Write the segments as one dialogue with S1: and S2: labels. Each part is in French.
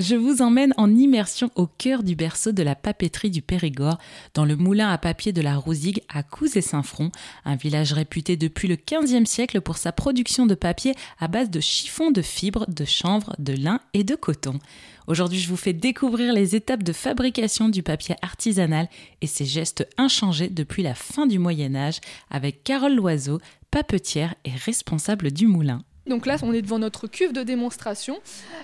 S1: Je vous emmène en immersion au cœur du berceau de la papeterie du Périgord, dans le moulin à papier de la Rousigue à Couze-et-Saint-Front, un village réputé depuis le XVe siècle pour sa production de papier à base de chiffons de fibres, de chanvre, de lin et de coton. Aujourd'hui, je vous fais découvrir les étapes de fabrication du papier artisanal et ses gestes inchangés depuis la fin du Moyen Âge avec Carole Loiseau, papetière et responsable du moulin.
S2: Donc là, on est devant notre cuve de démonstration.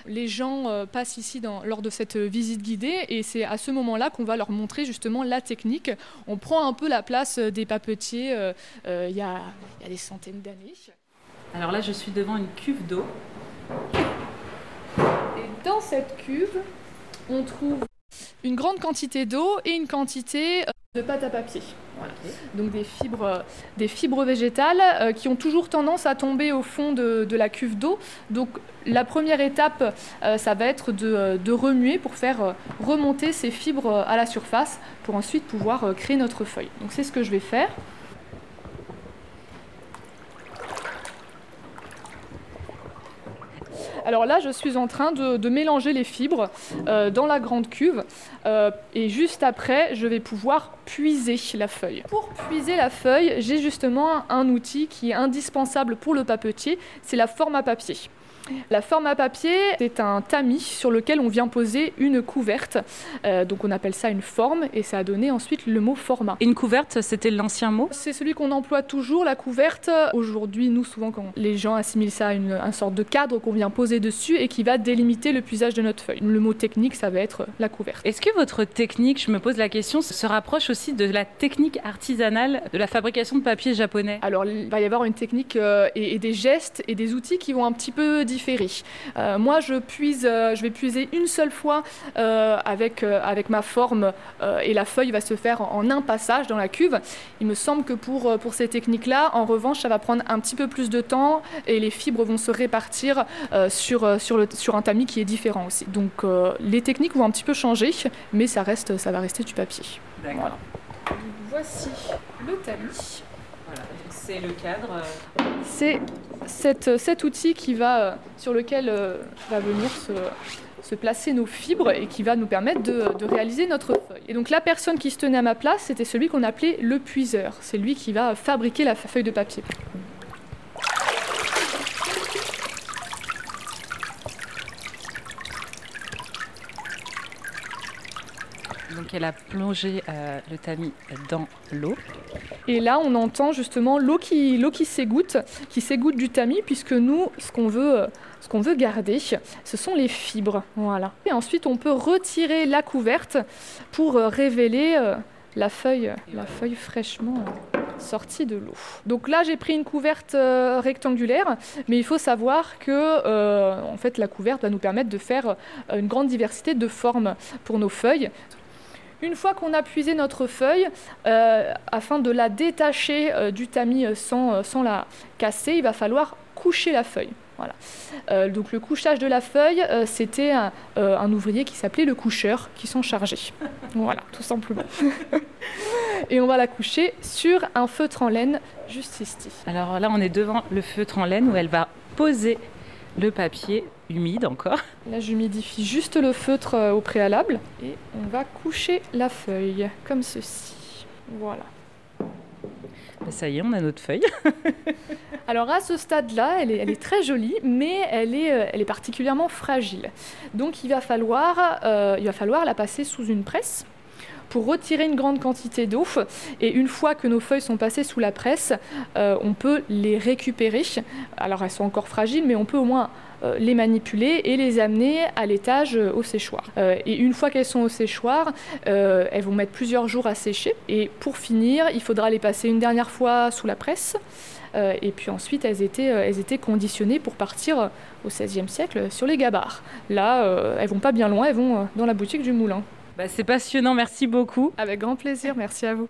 S2: Les gens euh, passent ici lors de cette visite guidée et c'est à ce moment-là qu'on va leur montrer justement la technique. On prend un peu la place des papetiers euh, euh, il y, a, des centaines d'années.
S1: Alors là, je suis devant une cuve d'eau.
S2: Et dans cette cuve, on trouve une grande quantité d'eau et une quantité de pâte à papier. Donc des fibres, végétales euh, qui ont toujours tendance à tomber au fond de, la cuve d'eau. Donc la première étape, euh, ça va être de, euh, de, remuer pour faire remonter ces fibres à la surface pour ensuite pouvoir créer notre feuille. Donc c'est ce que je vais faire. Alors là, je suis en train de, mélanger les fibres euh, dans la grande cuve euh, et juste après, je vais pouvoir puiser la feuille. Pour puiser la feuille, j'ai justement un outil qui est indispensable pour le papetier, c'est la forme à papier. La forme à papier, c'est un tamis sur lequel on vient poser une couverte. Euh, donc on appelle ça une forme et ça a donné ensuite le mot format.
S1: une couverte, c'était l'ancien mot?
S2: C'est celui qu'on emploie toujours, la couverte. Aujourd'hui, nous, souvent, quand les gens assimilent ça à une, sorte de cadre qu'on vient poser dessus et qui va délimiter le puisage de notre feuille. Le mot technique, ça va être la couverte.
S1: Est-ce que votre technique, je me pose la question, se rapproche aussi de la technique artisanale de la fabrication de papier japonais?
S2: Alors, il va y avoir une technique euh, et, des gestes et des outils qui vont un petit peu euh, moi, je, puise, euh, je vais puiser une seule fois avec, avec ma forme et la feuille va se faire en un passage dans la cuve. Il me semble que pour, pour ces techniques-là, en revanche, ça va prendre un petit peu plus de temps et les fibres vont se répartir sur, sur, le, sur un tamis qui est différent aussi. Donc les techniques vont un petit peu changer, mais ça, reste, ça va rester du papier. Voilà. Voici le tamis
S1: c'est le cadre.
S2: Euh. C'est cet outil qui va, euh, sur lequel euh, va venir se, placer nos fibres et qui va nous permettre de, de, réaliser notre feuille. Et donc la personne qui se tenait à ma place, c'était celui qu'on appelait le puiseur. C'est lui qui va fabriquer la feuille de papier.
S1: Donc elle a plongé euh, le tamis dans l'eau.
S2: Et là, on entend justement l'eau qui, qui s'égoutte, qui s'égoutte du tamis, puisque nous, ce qu'on veut, ce qu'on veut garder, ce sont les fibres. Voilà. Et ensuite, on peut retirer la couverte pour euh, révéler euh, la feuille, la feuille fraîchement sortie de l'eau. Donc là, j'ai pris une couverte rectangulaire, mais il faut savoir que en fait, la couverte va nous permettre de faire une grande diversité de formes pour nos feuilles. Une fois qu'on a puisé notre feuille, euh, afin de la détacher euh, du tamis euh, sans, sans, la casser, il va falloir coucher la feuille. Voilà. donc le couchage de la feuille, c'était un, un, ouvrier qui s'appelait le coucheur qui s'en chargeait. Voilà, tout simplement. Et on va la coucher sur un feutre en laine juste ici.
S1: Alors là, on est devant le feutre en laine où elle va poser le papier humide encore.
S2: Là, j'humidifie juste le feutre euh, au préalable et on va coucher la feuille comme ceci. Voilà.
S1: Bah, ça y est, on a notre feuille.
S2: Alors à ce stade-là, elle est, très jolie, mais elle est, euh, elle est particulièrement fragile. Donc il va, falloir, euh, il va falloir la passer sous une presse pour retirer une grande quantité d'eau. Et une fois que nos feuilles sont passées sous la presse, on peut les récupérer. Alors elles sont encore fragiles, mais on peut au moins euh, les manipuler et les amener à l'étage euh, au séchoir. Euh, et une fois qu'elles sont au séchoir, elles vont mettre plusieurs jours à sécher. Et pour finir, il faudra les passer une dernière fois sous la presse. et puis ensuite, elles étaient, elles étaient conditionnées pour partir au XVIe siècle sur les gabarres. Là, elles vont pas bien loin, elles vont dans la boutique du moulin.
S1: Bah, c'est passionnant, merci beaucoup.
S2: Avec grand plaisir, merci à vous.